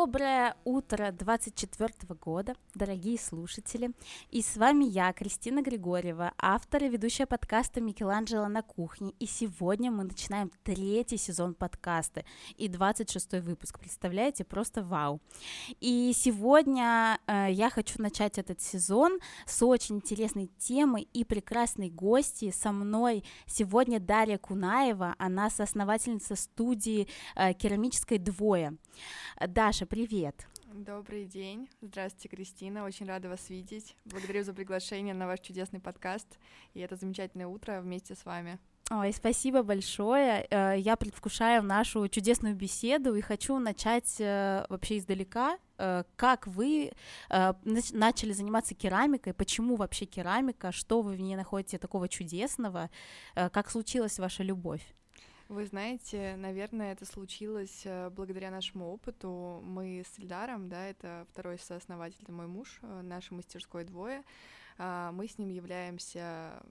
Доброе утро 24 года, дорогие слушатели. И с вами я, Кристина Григорьева, автор и ведущая подкаста «Микеланджело на кухне». И сегодня мы начинаем третий сезон подкаста и 26 выпуск. Представляете? Просто вау. И сегодня э, я хочу начать этот сезон с очень интересной темой и прекрасной гости. Со мной сегодня Дарья Кунаева, она соосновательница студии э, «Керамической двое». Даша, привет! Добрый день. Здравствуйте, Кристина. Очень рада вас видеть. Благодарю за приглашение на ваш чудесный подкаст. И это замечательное утро вместе с вами. Ой, спасибо большое. Э, я предвкушаю нашу чудесную беседу и хочу начать э, вообще издалека. Э, как вы начали заниматься керамикой? Почему вообще керамика? Что вы в ней находите такого чудесного? Как случилась ваша любовь? Вы знаете, наверное, это случилось э, благодаря нашему опыту. Мы с Ильдаром, да, это второй сооснователь, мой муж, э, нашей мастерской двое. А, мы с ним являемся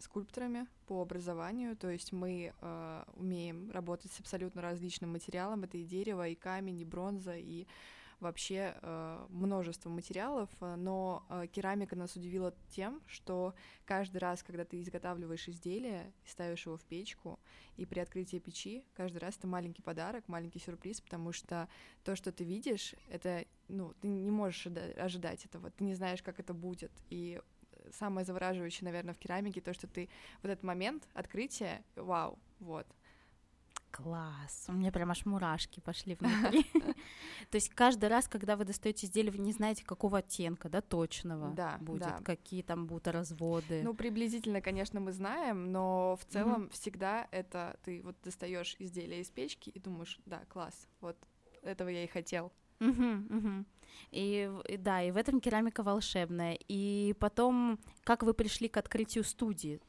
скульпторами по образованию, то есть мы э, умеем работать с абсолютно различным материалом, это и дерево, и камень, и бронза, и вообще э, множество материалов, э, но э, керамика нас удивила тем, что каждый раз, когда ты изготавливаешь изделие и ставишь его в печку, и при открытии печи каждый раз это маленький подарок, маленький сюрприз, потому что то, что ты видишь, это, ну, ты не можешь ожидать этого, ты не знаешь, как это будет, и самое завораживающее, наверное, в керамике то, что ты в этот момент открытия, вау, вот, Класс. У меня прям аж мурашки пошли внутри. То есть каждый раз, когда вы достаете изделие, вы не знаете, какого оттенка, да, точного да, будет, да. какие там будут разводы. Ну, приблизительно, конечно, мы знаем, но в целом mm-hmm. всегда это ты вот достаешь изделие из печки и думаешь, да, класс, вот этого я и хотел. Угу, угу. И, и да, и в этом керамика волшебная. И потом, как вы пришли к открытию студии?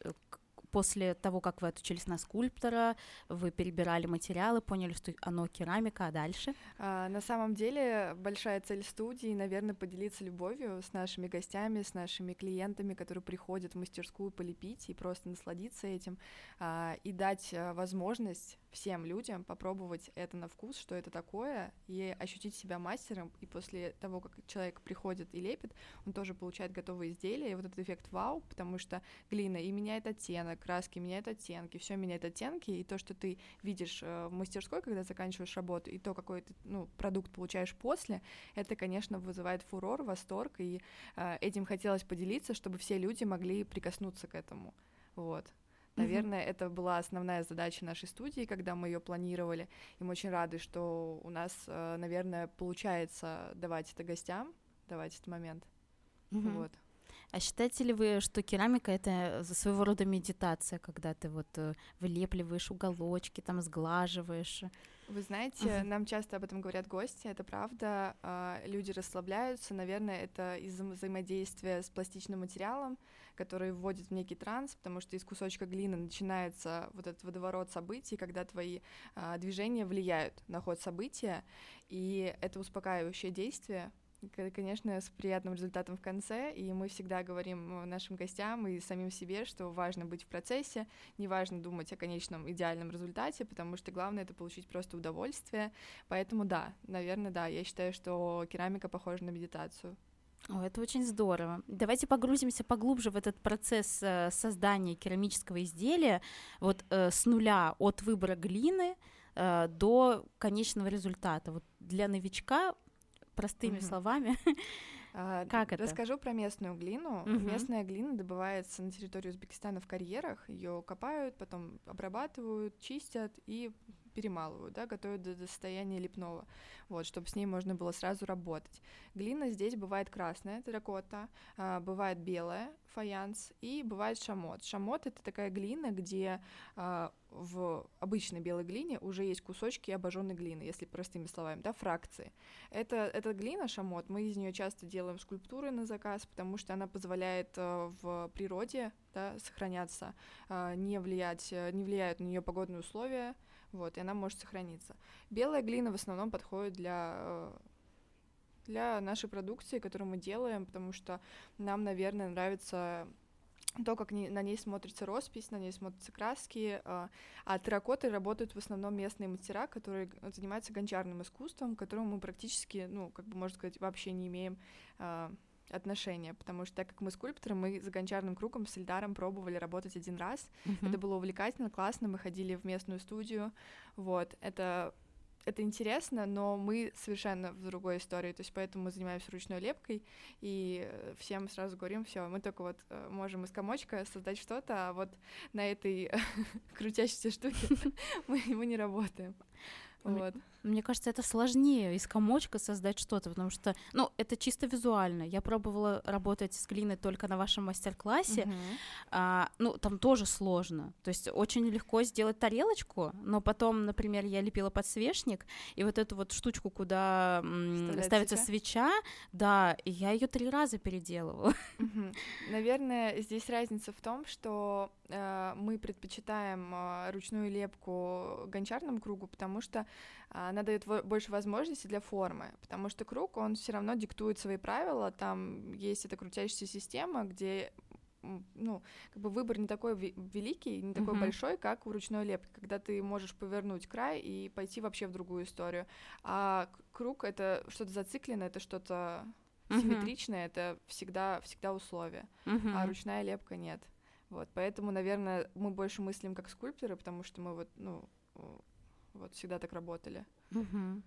Э, после того, как вы отучились на скульптора, вы перебирали материалы, поняли, что оно керамика, а дальше? А, на самом деле большая цель студии, наверное, поделиться любовью с нашими гостями, с нашими клиентами, которые приходят в мастерскую полепить и просто насладиться этим, а, и дать а, возможность всем людям попробовать это на вкус, что это такое, и ощутить себя мастером, и после того, как человек приходит и лепит, он тоже получает готовые изделия, и вот этот эффект вау, потому что глина и меняет оттенок, краски меняют оттенки, все меняет оттенки, и то, что ты видишь э, в мастерской, когда заканчиваешь работу, и то, какой ты ну, продукт получаешь после, это, конечно, вызывает фурор, восторг, и э, этим хотелось поделиться, чтобы все люди могли прикоснуться к этому. Вот. Наверное, mm-hmm. это была основная задача нашей студии, когда мы ее планировали. И мы очень рады, что у нас, э, наверное, получается давать это гостям, давать этот момент. Mm-hmm. Вот. А считаете ли вы, что керамика это своего рода медитация, когда ты вот э, вылепливаешь уголочки, там сглаживаешь? Вы знаете, uh-huh. нам часто об этом говорят гости, это правда. А, люди расслабляются, наверное, это из-за взаимодействия с пластичным материалом, который вводит в некий транс, потому что из кусочка глины начинается вот этот водоворот событий, когда твои а, движения влияют на ход события, и это успокаивающее действие, конечно, с приятным результатом в конце, и мы всегда говорим нашим гостям и самим себе, что важно быть в процессе, не важно думать о конечном идеальном результате, потому что главное — это получить просто удовольствие, поэтому да, наверное, да, я считаю, что керамика похожа на медитацию. О, это очень здорово. Давайте погрузимся поглубже в этот процесс э, создания керамического изделия, вот э, с нуля от выбора глины э, до конечного результата. Вот для новичка простыми словами. А, как это? Расскажу про местную глину. Местная глина добывается на территории Узбекистана в карьерах. Ее копают, потом обрабатывают, чистят и перемалывают, да, готовят до, состояния лепного, вот, чтобы с ней можно было сразу работать. Глина здесь бывает красная, терракота, а, бывает белая, фаянс, и бывает шамот. Шамот — это такая глина, где а, в обычной белой глине уже есть кусочки обожженной глины, если простыми словами, да, фракции. Это, эта глина, шамот, мы из нее часто делаем скульптуры на заказ, потому что она позволяет э, в природе да, сохраняться, э, не, влиять, не влияют на нее погодные условия, вот, и она может сохраниться. Белая глина в основном подходит для э, для нашей продукции, которую мы делаем, потому что нам, наверное, нравится то, как на ней смотрится роспись, на ней смотрятся краски, а, а терракоты работают в основном местные мастера, которые занимаются гончарным искусством, к которому мы практически, ну, как бы, можно сказать, вообще не имеем а, отношения, потому что так как мы скульпторы, мы за гончарным кругом с Эльдаром пробовали работать один раз. Uh-huh. Это было увлекательно, классно, мы ходили в местную студию, вот, это это интересно, но мы совершенно в другой истории, то есть поэтому мы занимаемся ручной лепкой, и всем сразу говорим, все, мы только вот э, можем из комочка создать что-то, а вот на этой крутящейся штуке мы не работаем. Вот. Мне кажется, это сложнее из комочка создать что-то, потому что, ну, это чисто визуально. Я пробовала работать с глиной только на вашем мастер-классе. Uh-huh. А, ну, там тоже сложно. То есть очень легко сделать тарелочку, но потом, например, я лепила подсвечник, и вот эту вот штучку, куда м- ставится свеча, да, и я ее три раза переделывала. Uh-huh. Наверное, здесь разница в том, что э, мы предпочитаем э, ручную лепку гончарному кругу, потому что она дает больше возможностей для формы, потому что круг, он все равно диктует свои правила, там есть эта крутящаяся система, где ну, как бы выбор не такой великий, не такой uh-huh. большой, как у ручной лепки, когда ты можешь повернуть край и пойти вообще в другую историю. А круг это что-то зацикленное, это что-то uh-huh. симметричное, это всегда, всегда условие. Uh-huh. А ручная лепка нет. Вот, поэтому, наверное, мы больше мыслим как скульпторы, потому что мы вот, ну, вот всегда так работали. Угу.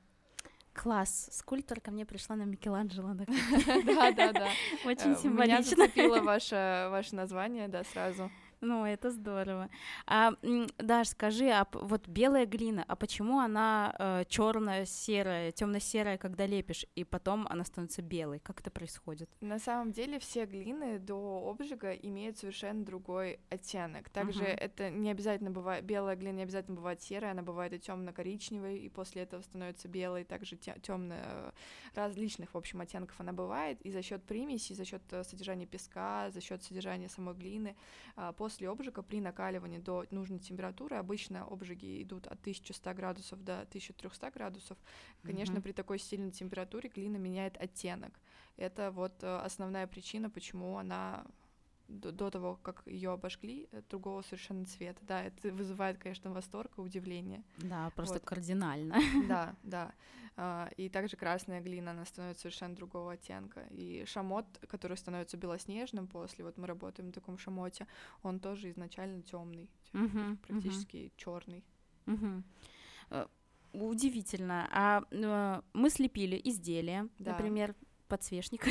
Класс. Скульптор ко мне пришла на Микеланджело. Да, да, да. Очень символично. Меня зацепило ваше, ваше название, да, сразу. Ну, это здорово. А, Даш, скажи, а вот белая глина, а почему она э, черная, серая, темно-серая, когда лепишь, и потом она становится белой? Как это происходит? На самом деле все глины до обжига имеют совершенно другой оттенок. Также uh-huh. это не обязательно бывает белая глина, не обязательно бывает серая, она бывает и темно-коричневой, и после этого становится белой, также темная э, различных, в общем, оттенков она бывает. И за счет примеси, за счет э, содержания песка, за счет содержания самой глины, а, после после обжига при накаливании до нужной температуры, обычно обжиги идут от 1100 градусов до 1300 градусов, конечно, mm-hmm. при такой сильной температуре глина меняет оттенок. Это вот э, основная причина, почему она до, до того, как ее обожгли, э, другого совершенно цвета. Да, это вызывает, конечно, восторг и удивление. Да, просто вот. кардинально. Да, да. А, и также красная глина, она становится совершенно другого оттенка. И шамот, который становится белоснежным после, вот мы работаем на таком шамоте, он тоже изначально темный, uh-huh, практически uh-huh. черный. Uh-huh. Удивительно. А э, мы слепили изделие, да. например, подсвечник.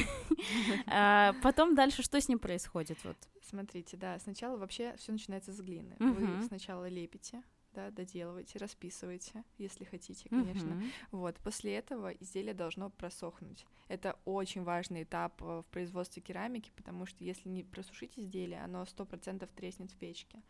а, потом дальше что с ним происходит? Вот. Смотрите, да, сначала вообще все начинается с глины. Вы сначала лепите, да, доделывайте, расписывайте, если хотите, конечно. Uh-huh. Вот, после этого изделие должно просохнуть. Это очень важный этап э, в производстве керамики, потому что если не просушить изделие, оно сто процентов треснет в печке.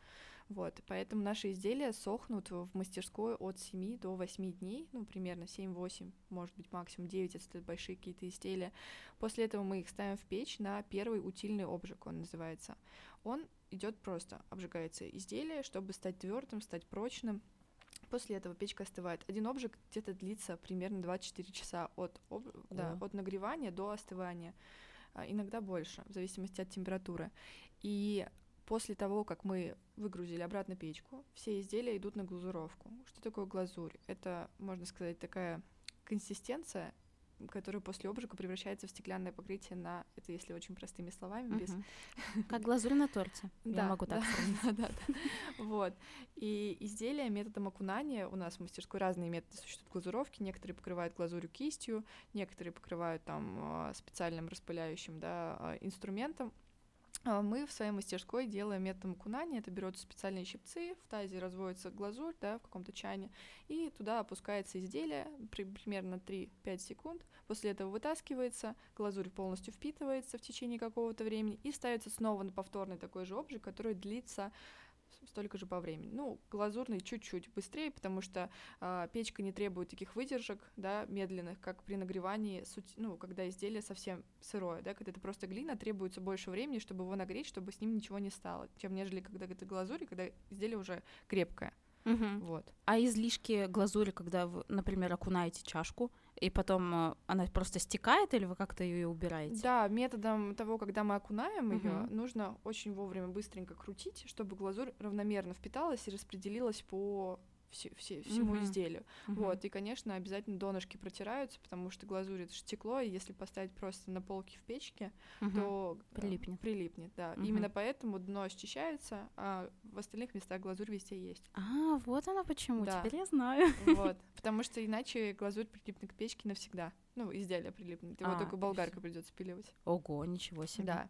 Вот, поэтому наши изделия сохнут в мастерской от 7 до 8 дней, ну, примерно 7-8, может быть, максимум 9, если это большие какие-то изделия. После этого мы их ставим в печь на первый утильный обжиг, он называется. Он идет просто, обжигается изделие, чтобы стать твердым, стать прочным. После этого печка остывает. Один обжиг где-то длится примерно 24 часа от, об... да, от нагревания до остывания. А, иногда больше, в зависимости от температуры. И после того, как мы выгрузили обратно печку, все изделия идут на глазуровку. Что такое глазурь? Это, можно сказать, такая консистенция который после обжига превращается в стеклянное покрытие на, это если очень простыми словами, без... Как глазурь на торте, я могу так. Да, да, Вот. И изделия методом окунания, у нас в мастерской разные методы существуют глазуровки, некоторые покрывают глазурью кистью, некоторые покрывают там а, специальным распыляющим, да, а, инструментом, мы в своей мастерской делаем методом кунания. Это берутся специальные щипцы, в тазе разводится глазурь, да, в каком-то чане, и туда опускается изделие при, примерно 3-5 секунд. После этого вытаскивается, глазурь полностью впитывается в течение какого-то времени и ставится снова на повторный такой же обжиг, который длится столько же по времени. Ну, глазурный чуть-чуть быстрее, потому что э, печка не требует таких выдержек, да, медленных, как при нагревании, суть, ну, когда изделие совсем сырое, да, когда это просто глина, требуется больше времени, чтобы его нагреть, чтобы с ним ничего не стало, чем нежели когда это глазурь, когда изделие уже крепкое. Угу. Вот. А излишки глазури, когда вы, например, окунаете чашку, и потом э, она просто стекает, или вы как-то ее убираете? Да, методом того, когда мы окунаем ее, нужно очень вовремя быстренько крутить, чтобы глазурь равномерно впиталась и распределилась по все, все, всему uh-huh. изделию. Uh-huh. Вот, и, конечно, обязательно донышки протираются, потому что глазурь это же стекло, и если поставить просто на полке в печке, uh-huh. то прилипнет. Э, прилипнет, да. Uh-huh. Именно поэтому дно очищается, а в остальных местах глазурь везде есть. А, вот она почему, да. теперь я знаю. Вот, потому что иначе глазурь прилипнет к печке навсегда. Ну, изделие прилипнет, его а, только болгаркой придется пиливать. Ого, ничего себе. Да.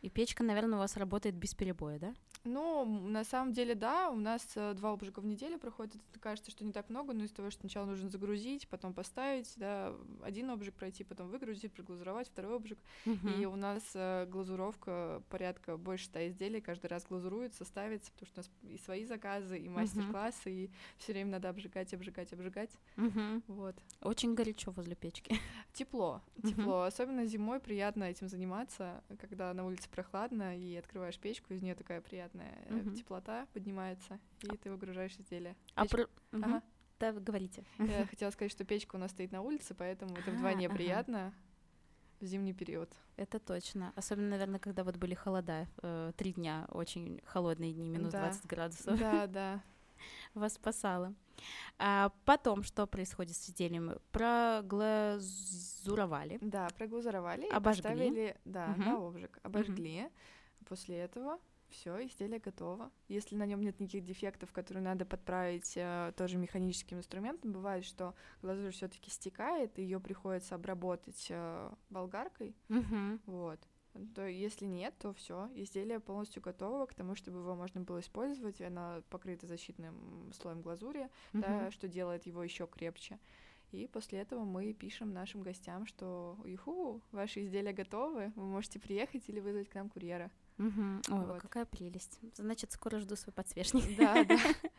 И печка, наверное, у вас работает без перебоя, да? Ну, на самом деле, да, у нас э, два обжига в неделю проходит. Это кажется, что не так много, но из-за того, что сначала нужно загрузить, потом поставить, да, один обжиг пройти, потом выгрузить, проглазуровать, второй обжиг. Uh-huh. И у нас э, глазуровка порядка больше ста изделий, каждый раз глазуруется, ставится, потому что у нас и свои заказы, и мастер-классы, uh-huh. и все время надо обжигать, обжигать, обжигать. Uh-huh. Вот. Очень горячо возле печки. Тепло, тепло. Uh-huh. Особенно зимой приятно этим заниматься, когда на улице прохладно, и открываешь печку, из нее такая приятная приятная угу. теплота поднимается, и а... ты выгружаешь изделие. А про... угу. ага. Да, говорите. Я хотела сказать, что печка у нас стоит на улице, поэтому это вдвойне ага. приятно в зимний период. Это точно. Особенно, наверное, когда вот были холода. Э, три дня очень холодные дни, минус да. 20 градусов. Да, да. Вас спасало. А потом, что происходит с изделием? Проглазуровали. Да, проглазуровали. Обожгли. Поставили, да, угу. на обжиг. Обожгли. Угу. После этого все, изделие готово. Если на нем нет никаких дефектов, которые надо подправить э, тоже механическим инструментом, бывает, что глазурь все-таки стекает, и ее приходится обработать э, болгаркой. Uh-huh. Вот. То если нет, то все, изделие полностью готово к тому, чтобы его можно было использовать. Оно покрыто защитным слоем глазури, uh-huh. да, что делает его еще крепче. И после этого мы пишем нашим гостям, что «Юху, ваши изделия готовы, вы можете приехать или вызвать к нам курьера». Угу. Ой, вот. какая прелесть. Значит, скоро жду свой подсвечник. Да, да.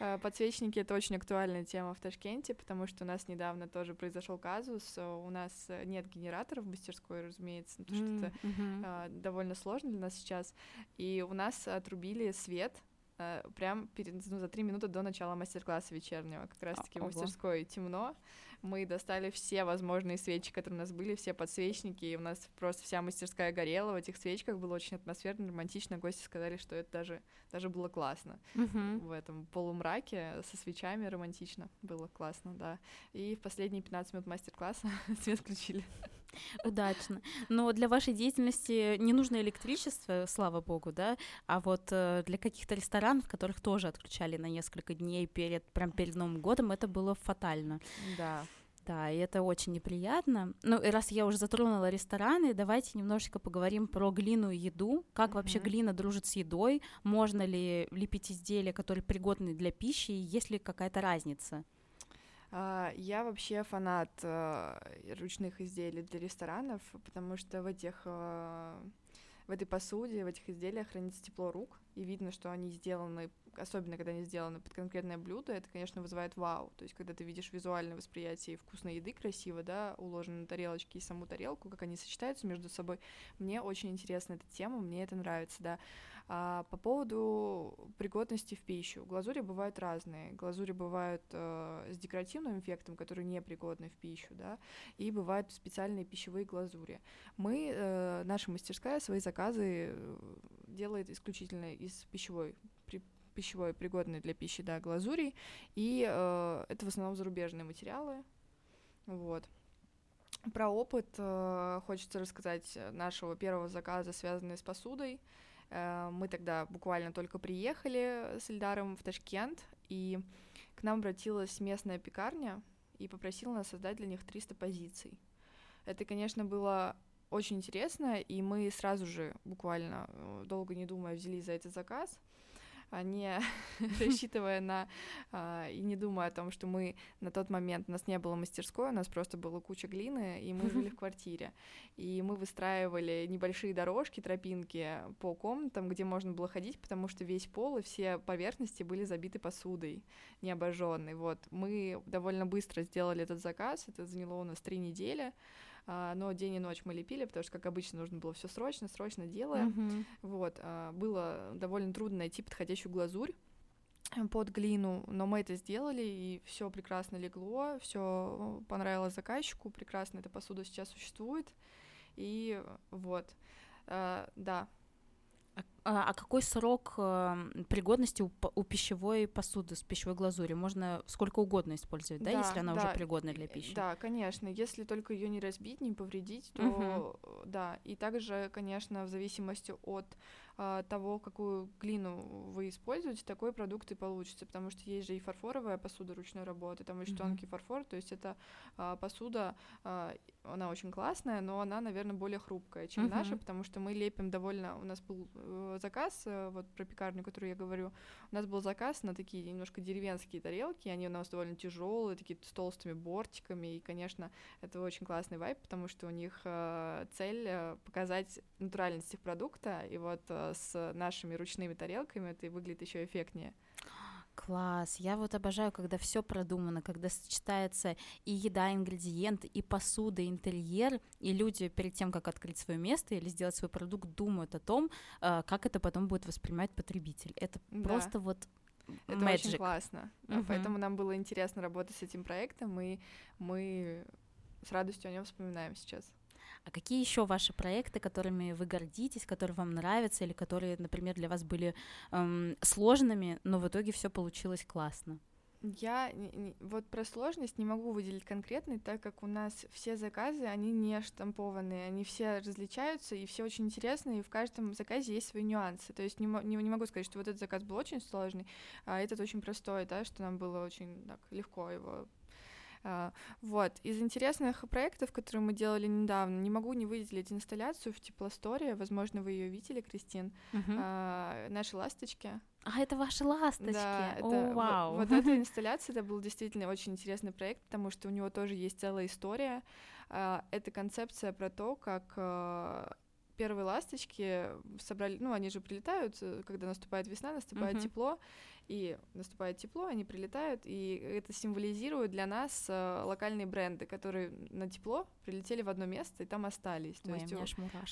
А, подсвечники — это очень актуальная тема в Ташкенте, потому что у нас недавно тоже произошел казус. У нас нет генераторов в мастерской, разумеется, потому что это а, довольно сложно для нас сейчас. И у нас отрубили свет прям перед, ну, за три минуты до начала мастер-класса вечернего. Как раз-таки в мастерской темно, мы достали все возможные свечи, которые у нас были, все подсвечники, и у нас просто вся мастерская горела в этих свечках, было очень атмосферно, романтично, гости сказали, что это даже, даже было классно uh-huh. в этом полумраке со свечами романтично, было классно, да. И в последние 15 минут мастер-класса свет включили. Удачно. Но для вашей деятельности не нужно электричество, слава богу, да, а вот э, для каких-то ресторанов, которых тоже отключали на несколько дней перед, прям перед Новым годом, это было фатально. Да. Да, и это очень неприятно. Ну, и раз я уже затронула рестораны, давайте немножечко поговорим про глину и еду. Как mm-hmm. вообще глина дружит с едой? Можно ли лепить изделия, которые пригодны для пищи? И есть ли какая-то разница? Uh, я вообще фанат uh, ручных изделий для ресторанов, потому что в этих uh, в этой посуде, в этих изделиях хранится тепло рук, и видно, что они сделаны особенно когда они сделаны под конкретное блюдо, это, конечно, вызывает вау. То есть, когда ты видишь визуальное восприятие вкусной еды красиво, да, уложены на тарелочке и саму тарелку, как они сочетаются между собой, мне очень интересна эта тема, мне это нравится, да. А по поводу пригодности в пищу. Глазури бывают разные. Глазури бывают э, с декоративным эффектом, которые не пригодны в пищу, да, и бывают специальные пищевые глазури. Мы, э, наша мастерская, свои заказы э, делает исключительно из пищевой пищевой, пригодной для пищи, да, глазурей, и э, это в основном зарубежные материалы, вот. Про опыт э, хочется рассказать нашего первого заказа, связанный с посудой. Э, мы тогда буквально только приехали с Эльдаром в Ташкент, и к нам обратилась местная пекарня и попросила нас создать для них 300 позиций. Это, конечно, было очень интересно, и мы сразу же, буквально э, долго не думая, взялись за этот заказ — не рассчитывая на а, и не думая о том, что мы на тот момент у нас не было мастерской, у нас просто была куча глины, и мы жили в квартире. И мы выстраивали небольшие дорожки, тропинки по комнатам, где можно было ходить, потому что весь пол и все поверхности были забиты посудой, не обожженной. Вот мы довольно быстро сделали этот заказ, это заняло у нас три недели. А, но день и ночь мы лепили, потому что, как обычно, нужно было все срочно, срочно делаем. Uh-huh. Вот, а, было довольно трудно найти подходящую глазурь. под глину, но мы это сделали, и все прекрасно легло, все понравилось заказчику, прекрасно эта посуда сейчас существует, и вот, uh, да, а, а какой срок э, пригодности у, у пищевой посуды с пищевой глазурью? Можно сколько угодно использовать, да, да если она да, уже пригодна для пищи? Да, конечно. Если только ее не разбить, не повредить, то угу. да. И также, конечно, в зависимости от того, какую глину вы используете, такой продукт и получится, потому что есть же и фарфоровая посуда ручной работы, там еще mm-hmm. тонкий фарфор, то есть это а, посуда, а, она очень классная, но она, наверное, более хрупкая, чем mm-hmm. наша, потому что мы лепим довольно, у нас был э, заказ, э, вот про пекарню, которую я говорю, у нас был заказ на такие немножко деревенские тарелки, они у нас довольно тяжелые, такие с толстыми бортиками, и, конечно, это очень классный вайп, потому что у них э, цель показать натуральность их продукта, и вот э, с нашими ручными тарелками, это выглядит еще эффектнее. Класс. Я вот обожаю, когда все продумано, когда сочетается и еда, ингредиенты, и посуда, и интерьер, и люди перед тем, как открыть свое место или сделать свой продукт, думают о том, э, как это потом будет воспринимать потребитель. Это да. просто вот это magic. очень классно. Uh-huh. Поэтому нам было интересно работать с этим проектом, и мы с радостью о нем вспоминаем сейчас. А какие еще ваши проекты, которыми вы гордитесь, которые вам нравятся, или которые, например, для вас были эм, сложными, но в итоге все получилось классно? Я вот про сложность не могу выделить конкретный, так как у нас все заказы, они не штампованные, они все различаются, и все очень интересные, и в каждом заказе есть свои нюансы. То есть не, не, не могу сказать, что вот этот заказ был очень сложный, а этот очень простой, да, что нам было очень так, легко его вот. Из интересных проектов, которые мы делали недавно, не могу не выделить инсталляцию в теплосторе. Возможно, вы ее видели, Кристин. А, наши ласточки. А, это ваши ласточки. Да, это, О, вау. Вот, вот эта инсталляция, это был действительно очень интересный проект, потому что у него тоже есть целая история. А, это концепция про то, как а, первые ласточки собрали, ну, они же прилетают, э, когда наступает весна, наступает uh-huh. тепло, и наступает тепло, они прилетают, и это символизирует для нас э, локальные бренды, которые на тепло прилетели в одно место и там остались. То Ой, есть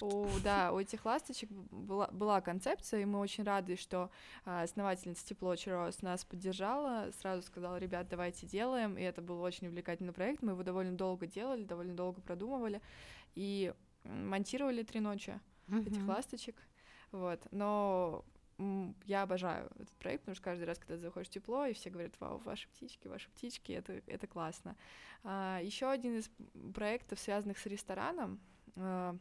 у, у, да, у этих ласточек была, была концепция, и мы очень рады, что э, основательница Тепло Чарос нас поддержала, сразу сказала, ребят, давайте делаем, и это был очень увлекательный проект, мы его довольно долго делали, довольно долго продумывали, и монтировали три ночи этих ласточек, вот, но я обожаю этот проект, потому что каждый раз, когда ты заходишь тепло, и все говорят, вау, ваши птички, ваши птички, это, это классно. А, еще один из проектов, связанных с рестораном, а,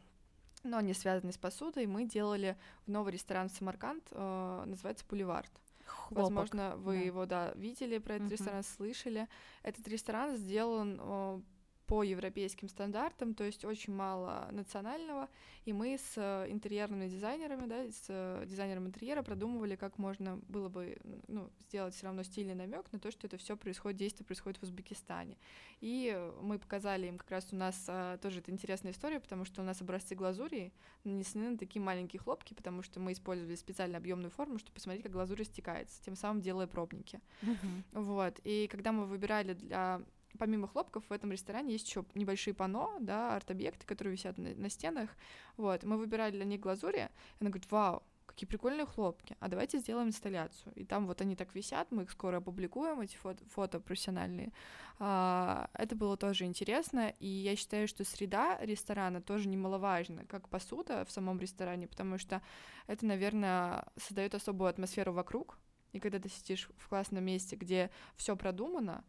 но не связанный с посудой, мы делали в новый ресторан в Самарканд, а, называется Бульвард. Хлопок. Возможно, вы да. его, да, видели про этот uh-huh. ресторан, слышали. Этот ресторан сделан по европейским стандартам, то есть очень мало национального, и мы с э, интерьерными дизайнерами, да, с э, дизайнером интерьера продумывали, как можно было бы ну, сделать все равно стильный намек на то, что это все происходит, действие происходит в Узбекистане. И мы показали им как раз у нас а, тоже это интересная история, потому что у нас образцы глазури нанесены на такие маленькие хлопки, потому что мы использовали специально объемную форму, чтобы посмотреть, как глазурь растекается, тем самым делая пробники. Uh-huh. Вот. И когда мы выбирали для помимо хлопков в этом ресторане есть еще небольшие пано, да, арт-объекты, которые висят на, на стенах. Вот, мы выбирали для них глазури, и она говорит, вау, какие прикольные хлопки, а давайте сделаем инсталляцию. И там вот они так висят, мы их скоро опубликуем, эти фото, фото профессиональные. А, это было тоже интересно, и я считаю, что среда ресторана тоже немаловажна, как посуда в самом ресторане, потому что это, наверное, создает особую атмосферу вокруг, и когда ты сидишь в классном месте, где все продумано,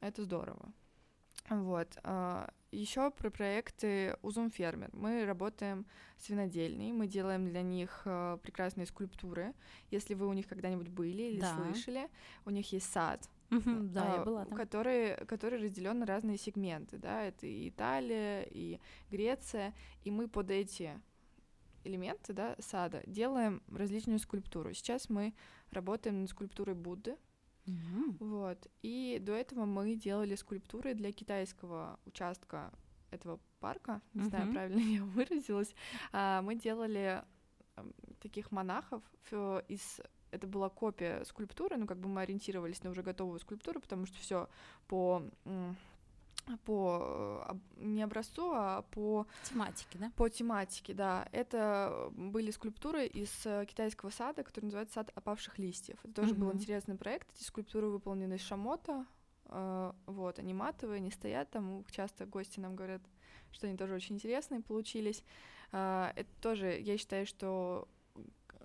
это здорово. Вот. А, Еще про проекты Узум Фермер. Мы работаем с винодельней, мы делаем для них а, прекрасные скульптуры. Если вы у них когда-нибудь были или да. слышали, у них есть сад, да, я была там. Который, который разделен на разные сегменты, да, это и Италия, и Греция, и мы под эти элементы, да, сада делаем различную скульптуру. Сейчас мы работаем над скульптурой Будды, Mm-hmm. Вот. И до этого мы делали скульптуры для китайского участка этого парка. Не mm-hmm. знаю, правильно я выразилась. А, мы делали таких монахов из это была копия скульптуры, ну как бы мы ориентировались на уже готовую скульптуру, потому что все по по не образцу, а по тематике, да? По тематике, да. Это были скульптуры из китайского сада, который называется сад опавших листьев. Это тоже uh-huh. был интересный проект. Эти скульптуры выполнены из шамота, вот, они матовые, они стоят там. Часто гости нам говорят, что они тоже очень интересные получились. Это тоже, я считаю, что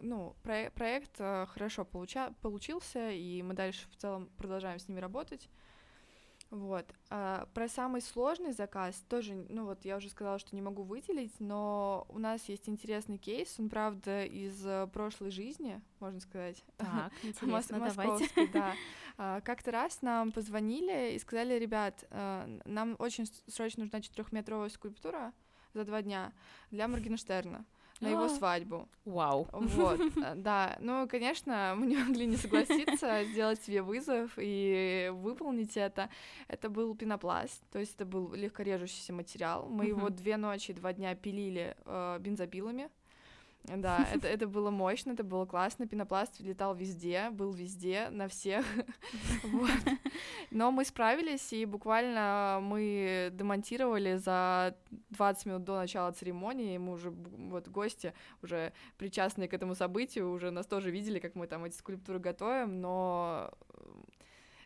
ну, про- проект хорошо получа- получился, и мы дальше в целом продолжаем с ними работать. Вот. А, про самый сложный заказ тоже, ну вот я уже сказала, что не могу выделить, но у нас есть интересный кейс, он, правда, из э, прошлой жизни, можно сказать. Так, интересно, давайте. да. А, как-то раз нам позвонили и сказали, ребят, а, нам очень срочно нужна четырехметровая скульптура за два дня для Моргенштерна на его свадьбу. Вау. Вот, э, да. Ну, конечно, мы не могли не согласиться сделать себе вызов и выполнить это. Это был пенопласт, то есть это был легкорежущийся материал. Мы его две ночи, два дня пилили э, бензопилами. Да, это, это было мощно, это было классно. Пенопласт летал везде, был везде, на всех. вот. Но мы справились, и буквально мы демонтировали за 20 минут до начала церемонии. Мы уже, вот гости, уже причастные к этому событию, уже нас тоже видели, как мы там эти скульптуры готовим, но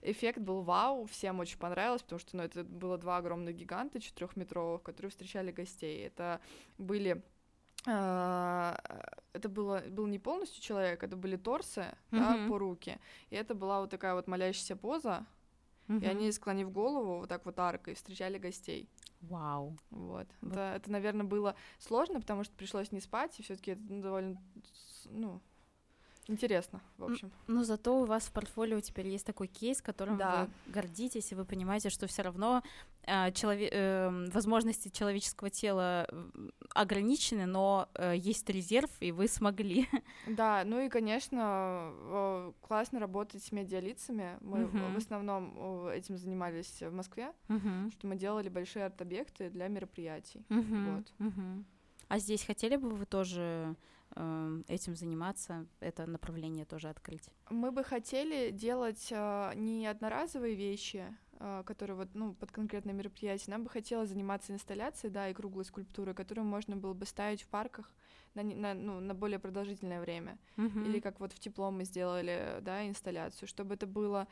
эффект был вау, всем очень понравилось, потому что ну, это было два огромных гиганта четырехметровых, которые встречали гостей. Это были это было, был не полностью человек, это были торсы mm-hmm. да, по руке, и это была вот такая вот молящаяся поза, mm-hmm. и они, склонив голову, вот так вот аркой встречали гостей. Вау. Вот. вот. Это, это, наверное, было сложно, потому что пришлось не спать, и все-таки это ну, довольно, ну, Интересно, в общем. Но зато у вас в портфолио теперь есть такой кейс, которым да. вы гордитесь, и вы понимаете, что все равно э, челове- э, возможности человеческого тела ограничены, но э, есть резерв, и вы смогли. Да, ну и, конечно, э, классно работать с медиалицами. Мы uh-huh. в основном этим занимались в Москве, uh-huh. что мы делали большие арт-объекты для мероприятий. Uh-huh. Вот. Uh-huh. А здесь хотели бы вы тоже этим заниматься, это направление тоже открыть? Мы бы хотели делать э, не одноразовые вещи, э, которые вот, ну, под конкретное мероприятие. Нам бы хотелось заниматься инсталляцией, да, и круглой скульптурой, которую можно было бы ставить в парках на, на, ну, на более продолжительное время. Uh-huh. Или как вот в тепло мы сделали, да, инсталляцию, чтобы это было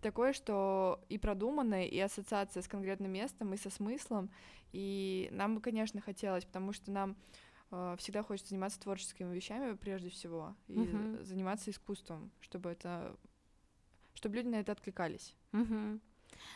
такое, что и продуманное, и ассоциация с конкретным местом, и со смыслом. И нам бы, конечно, хотелось, потому что нам а, всегда хочется заниматься творческими вещами прежде всего и uh-huh. заниматься искусством, чтобы это, чтобы люди на это откликались. Uh-huh.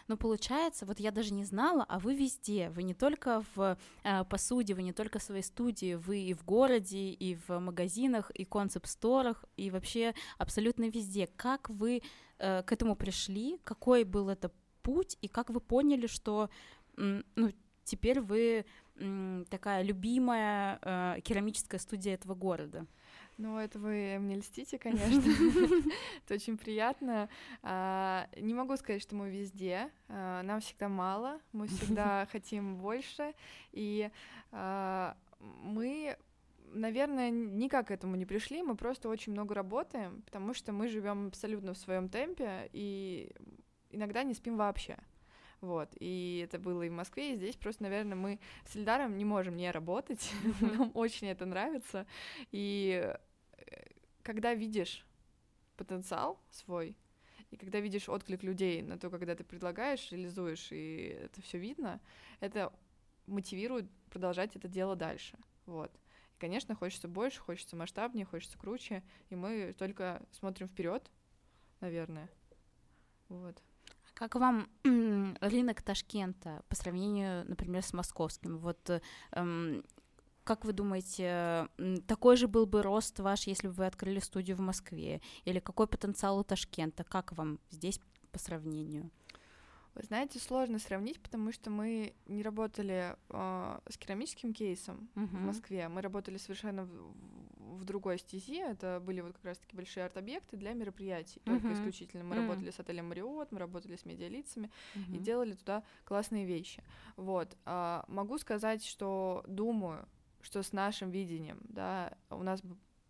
Но получается, вот я даже не знала, а вы везде, вы не только в э, посуде, вы не только в своей студии, вы и в городе, и в магазинах, и концепт-сторах, и вообще абсолютно везде. Как вы э, к этому пришли, какой был это путь, и как вы поняли, что ну, теперь вы такая любимая э, керамическая студия этого города? Ну, это вы мне льстите, конечно. Это очень приятно. А, не могу сказать, что мы везде. А, нам всегда мало, мы всегда хотим больше. И а, мы наверное, никак к этому не пришли, мы просто очень много работаем, потому что мы живем абсолютно в своем темпе и иногда не спим вообще. Вот, и это было и в Москве, и здесь. Просто, наверное, мы с Эльдаром не можем не работать, нам очень это нравится, и э, когда видишь потенциал свой, и когда видишь отклик людей на то, когда ты предлагаешь, реализуешь, и это все видно, это мотивирует продолжать это дело дальше, вот. И, конечно, хочется больше, хочется масштабнее, хочется круче, и мы только смотрим вперед, наверное, вот. Как вам рынок Ташкента по сравнению, например, с московским? Вот эм, как вы думаете, такой же был бы рост ваш, если бы вы открыли студию в Москве? Или какой потенциал у Ташкента? Как вам здесь по сравнению? Вы знаете, сложно сравнить, потому что мы не работали э, с керамическим кейсом uh-huh. в Москве. Мы работали совершенно в, в другой стези. Это были вот как раз-таки большие арт-объекты для мероприятий, uh-huh. только исключительно. Мы uh-huh. работали с отелем Мариот, мы работали с медиалицами uh-huh. и делали туда классные вещи. Вот. А, могу сказать, что думаю, что с нашим видением, да, у нас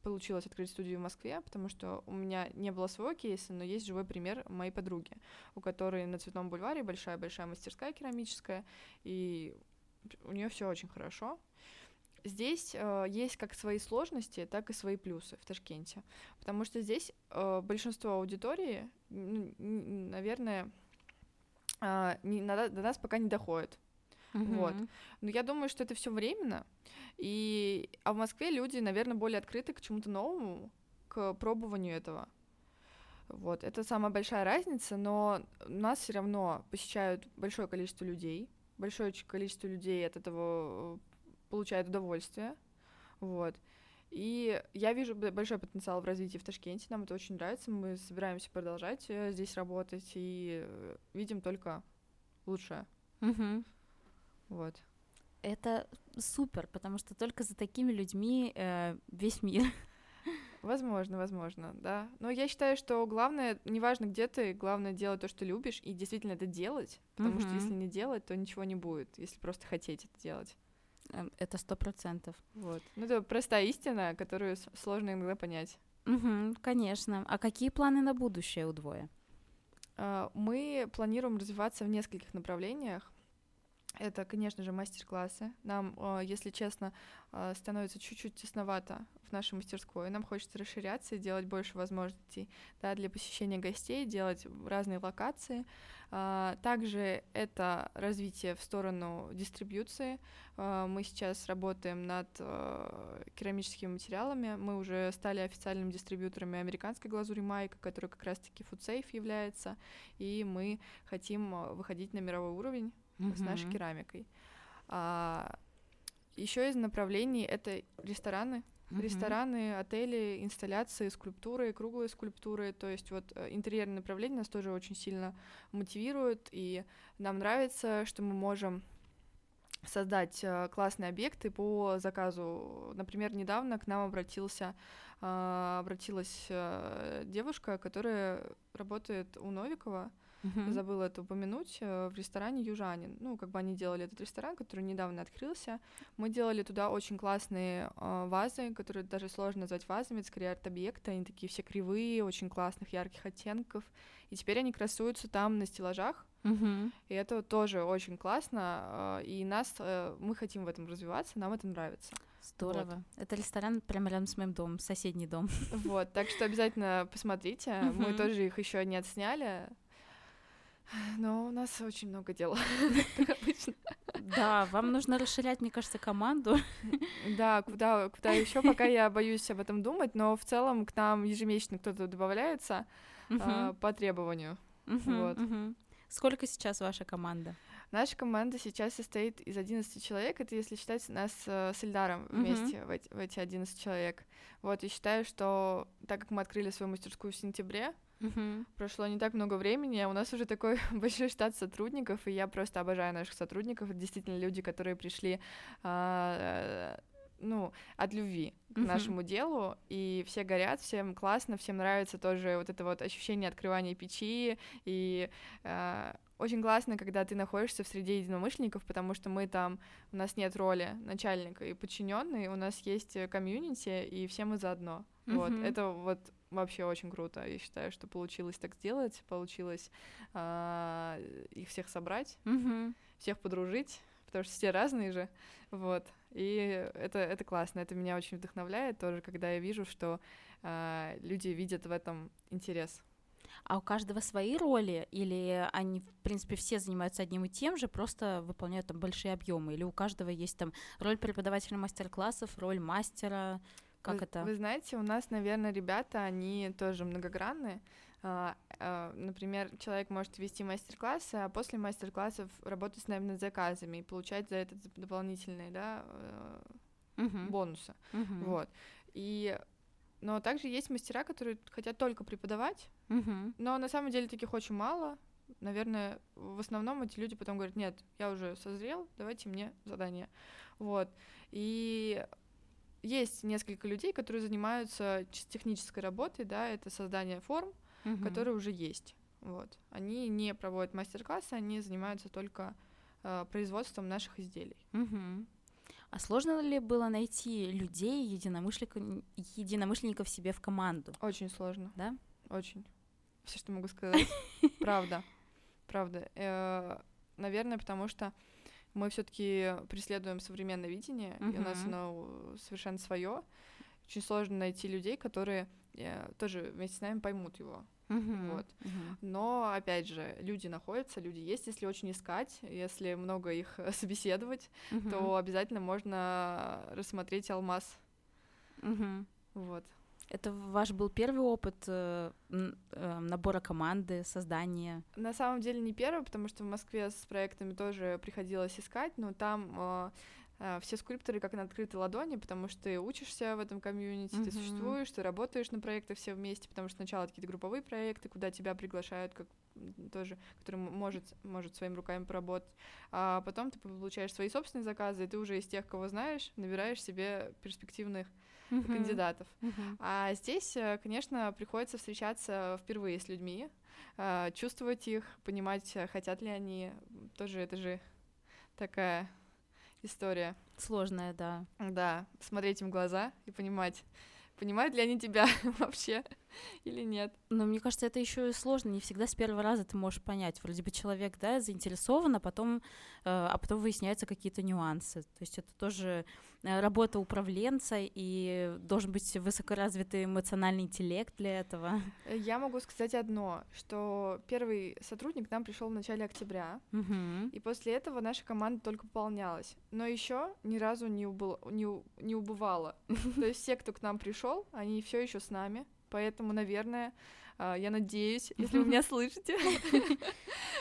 получилось открыть студию в Москве, потому что у меня не было своего кейса, но есть живой пример моей подруги, у которой на Цветном бульваре большая-большая мастерская керамическая, и у нее все очень хорошо. Здесь э, есть как свои сложности, так и свои плюсы в Ташкенте, потому что здесь э, большинство аудитории, ну, наверное, э, не, до нас пока не доходит. Mm-hmm. Вот. Но я думаю, что это все временно. И... А в Москве люди, наверное, более открыты к чему-то новому, к пробованию этого. Вот, это самая большая разница, но нас все равно посещают большое количество людей, большое количество людей от этого э, получает удовольствие, вот. И я вижу большой потенциал в развитии в Ташкенте, нам это очень нравится, мы собираемся продолжать э, здесь работать и э, видим только лучшее. Угу. Вот. Это супер, потому что только за такими людьми э, весь мир. Возможно, возможно, да. Но я считаю, что главное, неважно где ты, главное делать то, что любишь, и действительно это делать, потому что если не делать, то ничего не будет, если просто хотеть это делать. Эм, это сто процентов. Вот. Ну, это простая истина, которую сложно иногда понять. Угу, конечно. А какие планы на будущее у двое? А, мы планируем развиваться в нескольких направлениях. Это, конечно же, мастер-классы. Нам, а, если честно, а, становится чуть-чуть тесновато в нашей мастерской. Нам хочется расширяться и делать больше возможностей да, для посещения гостей, делать разные локации. А, также это развитие в сторону дистрибьюции. Мы сейчас работаем над керамическими материалами. Мы уже стали официальными дистрибьюторами американской глазури Майка, которая как раз-таки FoodSafe является, и мы хотим выходить на мировой уровень mm-hmm. с нашей керамикой. А, еще из направлений это рестораны. Mm-hmm. Рестораны, отели, инсталляции, скульптуры, круглые скульптуры. То есть вот э, интерьерное направление нас тоже очень сильно мотивирует, и нам нравится, что мы можем создать э, классные объекты по заказу. Например, недавно к нам обратился, э, обратилась девушка, которая работает у Новикова, uh-huh. забыла это упомянуть, э, в ресторане Южанин. Ну, как бы они делали этот ресторан, который недавно открылся. Мы делали туда очень классные э, вазы, которые даже сложно назвать вазами, это скорее арт-объекты, они такие все кривые, очень классных, ярких оттенков. И теперь они красуются там на стеллажах, Uh-huh. И это тоже очень классно, э, и нас, э, мы хотим в этом развиваться, нам это нравится. Здорово. Вот. Это ресторан прямо рядом с моим домом, соседний дом. Вот, так что обязательно посмотрите. Uh-huh. Мы тоже их еще не отсняли. Но у нас очень много дел, как обычно. Да, вам нужно расширять, мне кажется, команду. Да, куда, куда еще, пока я боюсь об этом думать, но в целом к нам ежемесячно кто-то добавляется uh по требованию. вот. Сколько сейчас ваша команда? Наша команда сейчас состоит из 11 человек, это если считать нас э, с Эльдаром вместе в, эти, в эти 11 человек. Вот, и считаю, что так как мы открыли свою мастерскую в сентябре, Угу. Прошло не так много времени, а у нас уже такой большой штат сотрудников, и я просто обожаю наших сотрудников. Это действительно люди, которые пришли а, ну, от любви к uh-huh. нашему делу, и все горят, всем классно, всем нравится тоже вот это вот ощущение открывания печи, и э, очень классно, когда ты находишься в среде единомышленников, потому что мы там, у нас нет роли начальника и подчиненный, у нас есть комьюнити, и все мы заодно. Uh-huh. Вот, это вот вообще очень круто. Я считаю, что получилось так сделать, получилось э, их всех собрать, mm-hmm. всех подружить, потому что все разные же, вот. И это это классно, это меня очень вдохновляет тоже, когда я вижу, что э, люди видят в этом интерес. А у каждого свои роли, или они, в принципе, все занимаются одним и тем же, просто выполняют там большие объемы, или у каждого есть там роль преподавателя мастер-классов, роль мастера, как вы, это? Вы знаете, у нас, наверное, ребята, они тоже многогранные. А, а, например, человек может вести мастер-классы, а после мастер-классов работать с нами над заказами и получать за это дополнительные да, uh-huh. бонусы. Uh-huh. Вот. И но также есть мастера, которые хотят только преподавать, uh-huh. но на самом деле таких очень мало. Наверное, в основном эти люди потом говорят, нет, я уже созрел, давайте мне задание. Вот. И есть несколько людей, которые занимаются технической работой, да, это создание форм, uh-huh. которые уже есть. Вот. Они не проводят мастер-классы, они занимаются только э, производством наших изделий. Uh-huh. А сложно ли было найти людей, единомышленников, единомышленников себе в команду? Очень сложно. Да? Очень. Все, что могу сказать. Правда. Правда. Э, наверное, потому что мы все-таки преследуем современное видение, и у нас оно совершенно свое. Очень сложно найти людей, которые э, тоже вместе с нами поймут его. Uh-huh, вот. uh-huh. Но опять же, люди находятся, люди есть. Если очень искать, если много их собеседовать, uh-huh. то обязательно можно рассмотреть алмаз. Uh-huh. Вот. Это ваш был первый опыт э, э, набора команды, создания? На самом деле не первый, потому что в Москве с проектами тоже приходилось искать, но там э, э, все скульпторы как на открытой ладони, потому что ты учишься в этом комьюнити, mm-hmm. ты существуешь, ты работаешь на проектах все вместе, потому что сначала какие-то групповые проекты, куда тебя приглашают как тоже, который может, может своими руками поработать, а потом ты получаешь свои собственные заказы, и ты уже из тех, кого знаешь, набираешь себе перспективных uh-huh. кандидатов. Uh-huh. А здесь, э, конечно, приходится встречаться впервые с людьми, э, чувствовать их, понимать, э, хотят ли они. Тоже это же такая история. Сложная, да. Да, смотреть им в глаза и понимать, понимают ли они тебя вообще или нет. Но мне кажется, это еще и сложно. Не всегда с первого раза ты можешь понять. Вроде бы человек, да, заинтересован, а потом, э, а потом выясняются какие-то нюансы. То есть это тоже э, работа управленца, и должен быть высокоразвитый эмоциональный интеллект для этого. Я могу сказать одно, что первый сотрудник к нам пришел в начале октября, угу. и после этого наша команда только пополнялась. Но еще ни разу не, убыл, не, не убывала. То есть все, кто к нам пришел, они все еще с нами поэтому, наверное, я надеюсь, если вы меня слышите,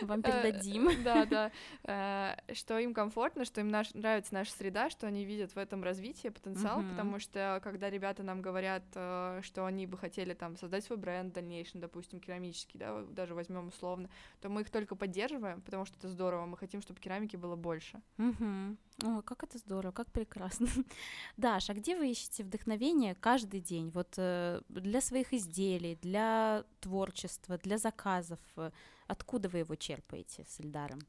вам передадим. Э, да, да, э, что им комфортно, что им нравится наша среда, что они видят в этом развитие, потенциал, потому что когда ребята нам говорят, э, что они бы хотели там создать свой бренд в дальнейшем, допустим, керамический, да, даже возьмем условно, то мы их только поддерживаем, потому что это здорово, мы хотим, чтобы керамики было больше. О, как это здорово, как прекрасно. Даш, а где вы ищете вдохновение каждый день? Вот для своих изделий, для творчества, для заказов? Откуда вы его черпаете с Эльдаром?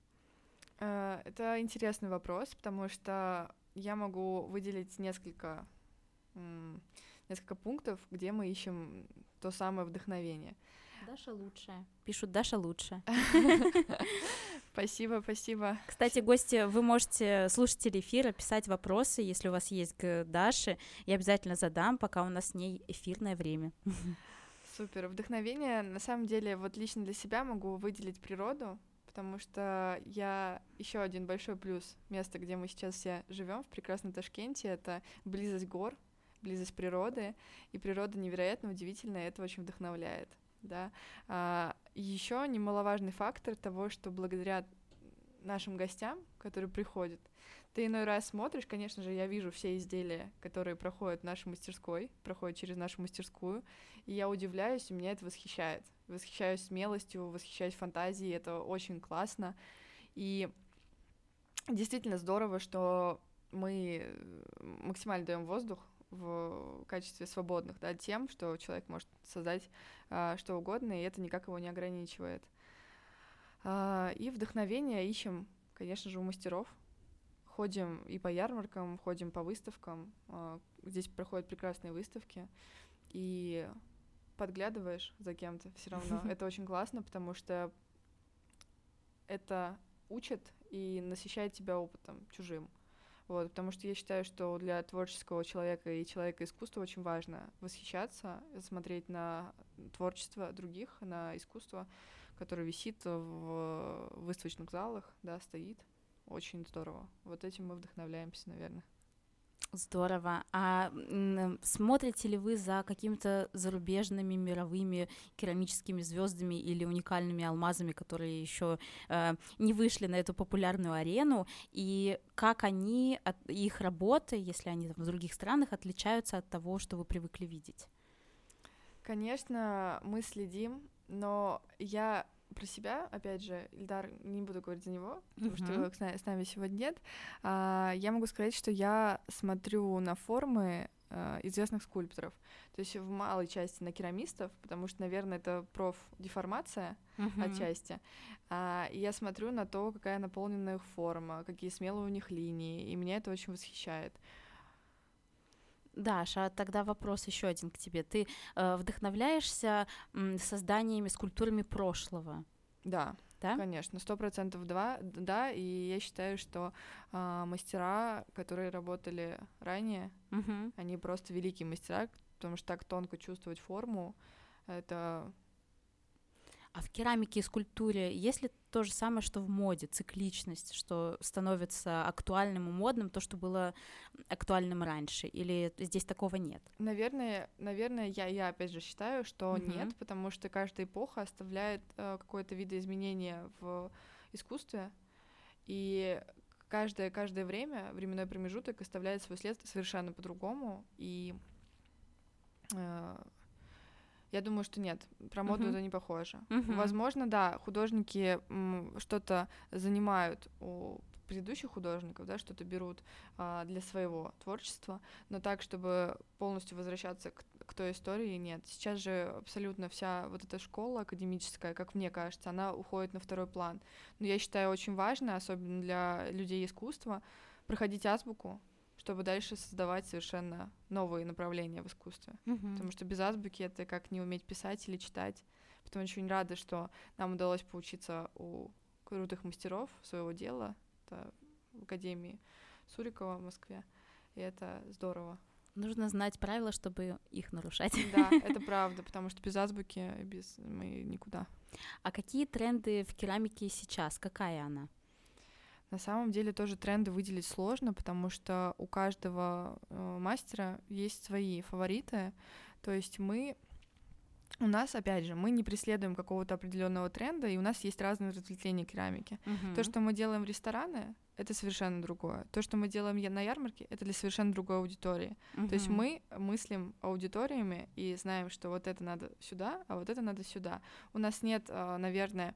Э, это интересный вопрос, потому что я могу выделить несколько, несколько пунктов, где мы ищем то самое вдохновение. Даша лучшая. Пишут Даша лучше. Спасибо, спасибо. Кстати, гости, вы можете, слушатели эфира, писать вопросы, если у вас есть к Даше. Я обязательно задам, пока у нас с ней эфирное время. Супер. Вдохновение, на самом деле, вот лично для себя могу выделить природу, потому что я еще один большой плюс места, где мы сейчас все живем в прекрасном Ташкенте, это близость гор, близость природы, и природа невероятно удивительная, это очень вдохновляет. Да? А, еще немаловажный фактор того, что благодаря нашим гостям, которые приходят, ты иной раз смотришь, конечно же, я вижу все изделия, которые проходят в нашей мастерской, проходят через нашу мастерскую, и я удивляюсь, и меня это восхищает. Восхищаюсь смелостью, восхищаюсь фантазией, это очень классно. И действительно здорово, что мы максимально даем воздух в качестве свободных, да, тем, что человек может создать а, что угодно, и это никак его не ограничивает. А, и вдохновение ищем, конечно же, у мастеров, ходим и по ярмаркам, ходим по выставкам. А, здесь проходят прекрасные выставки. И подглядываешь за кем-то все равно. Это очень классно, потому что это учит и насыщает тебя опытом чужим. Вот, потому что я считаю, что для творческого человека и человека искусства очень важно восхищаться, смотреть на творчество других, на искусство, которое висит в выставочных залах, да, стоит. Очень здорово. Вот этим мы вдохновляемся, наверное. Здорово. А смотрите ли вы за какими-то зарубежными мировыми керамическими звездами или уникальными алмазами, которые еще э, не вышли на эту популярную арену, и как они, от, их работы, если они в других странах, отличаются от того, что вы привыкли видеть? Конечно, мы следим, но я про себя, опять же, Ильдар, не буду говорить за него, потому uh-huh. что с нами сегодня нет. А, я могу сказать, что я смотрю на формы э, известных скульпторов. То есть в малой части на керамистов, потому что, наверное, это профдеформация uh-huh. отчасти. А, и я смотрю на то, какая наполненная их форма, какие смелые у них линии, и меня это очень восхищает. Даша, а тогда вопрос еще один к тебе. Ты э, вдохновляешься м, созданиями, скульптурами прошлого? Да, да? Конечно, сто процентов два, да, и я считаю, что э, мастера, которые работали ранее, угу. они просто великие мастера, потому что так тонко чувствовать форму, это а в керамике и скульптуре есть ли то же самое, что в моде, цикличность, что становится актуальным и модным, то, что было актуальным раньше? Или здесь такого нет? Наверное, наверное, я, я опять же считаю, что uh-huh. нет, потому что каждая эпоха оставляет э, какое-то видоизменение в искусстве, и каждое, каждое время, временной промежуток оставляет свой след совершенно по-другому, и э, я думаю, что нет. Про моду uh-huh. это не похоже. Uh-huh. Возможно, да, художники что-то занимают у предыдущих художников, да, что-то берут а, для своего творчества, но так, чтобы полностью возвращаться к, к той истории, нет. Сейчас же абсолютно вся вот эта школа академическая, как мне кажется, она уходит на второй план. Но я считаю очень важно, особенно для людей искусства, проходить азбуку, чтобы дальше создавать совершенно новые направления в искусстве. Mm-hmm. Потому что без азбуки это как не уметь писать или читать. Поэтому очень рада, что нам удалось поучиться у крутых мастеров своего дела. Это в Академии Сурикова в Москве. И это здорово. Нужно знать правила, чтобы их нарушать. Да, это правда, потому что без азбуки без мы никуда. А какие тренды в керамике сейчас? Какая она? На самом деле тоже тренды выделить сложно, потому что у каждого э, мастера есть свои фавориты. То есть мы у нас, опять же, мы не преследуем какого-то определенного тренда, и у нас есть разные разветвления керамики. Uh-huh. То, что мы делаем в рестораны, это совершенно другое. То, что мы делаем на ярмарке, это для совершенно другой аудитории. Uh-huh. То есть мы мыслим аудиториями и знаем, что вот это надо сюда, а вот это надо сюда. У нас нет, э, наверное,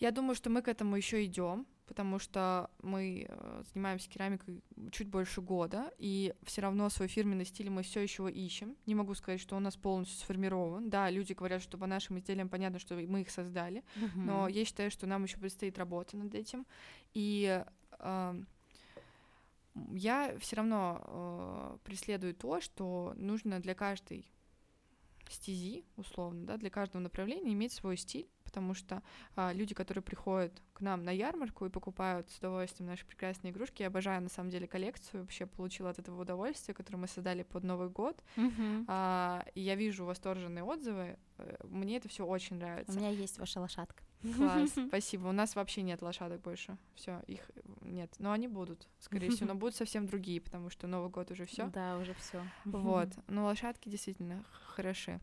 я думаю, что мы к этому еще идем, потому что мы э, занимаемся керамикой чуть больше года, и все равно свой фирменный стиль мы все еще ищем. Не могу сказать, что у нас полностью сформирован. Да, люди говорят, что по нашим изделиям понятно, что мы их создали, uh-huh. но я считаю, что нам еще предстоит работа над этим. И э, я все равно э, преследую то, что нужно для каждой стези, условно, да, для каждого направления иметь свой стиль, потому что а, люди, которые приходят к нам на ярмарку и покупают с удовольствием наши прекрасные игрушки, я обожаю на самом деле коллекцию, вообще получила от этого удовольствие, которое мы создали под Новый год, uh-huh. а, и я вижу восторженные отзывы, э, мне это все очень нравится. У меня есть ваша лошадка. Класс, спасибо. У нас вообще нет лошадок больше. Все, их нет. Но они будут, скорее всего, но будут совсем другие, потому что Новый год уже все. Да, уже все. Вот. Но лошадки действительно хороши.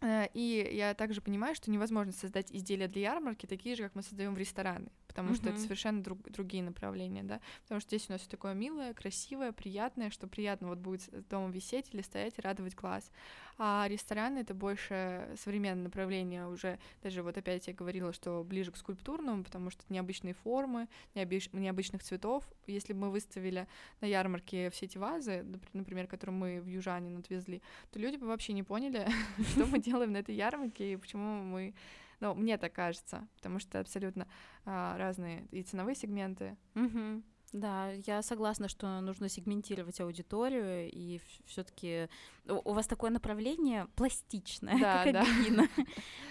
Э, и я также понимаю, что невозможно создать изделия для ярмарки такие же, как мы создаем в рестораны потому mm-hmm. что это совершенно друг, другие направления, да, потому что здесь у нас все такое милое, красивое, приятное, что приятно вот будет дома висеть или стоять и радовать глаз. А рестораны — это больше современное направление уже, даже вот опять я говорила, что ближе к скульптурному, потому что это необычные формы, необыч... необычных цветов. Если бы мы выставили на ярмарке все эти вазы, например, которые мы в Южане отвезли, то люди бы вообще не поняли, что мы делаем на этой ярмарке и почему мы ну, мне так кажется, потому что абсолютно а, разные и ценовые сегменты. Угу. Да, я согласна, что нужно сегментировать аудиторию, и все-таки у вас такое направление пластичное, да, как да.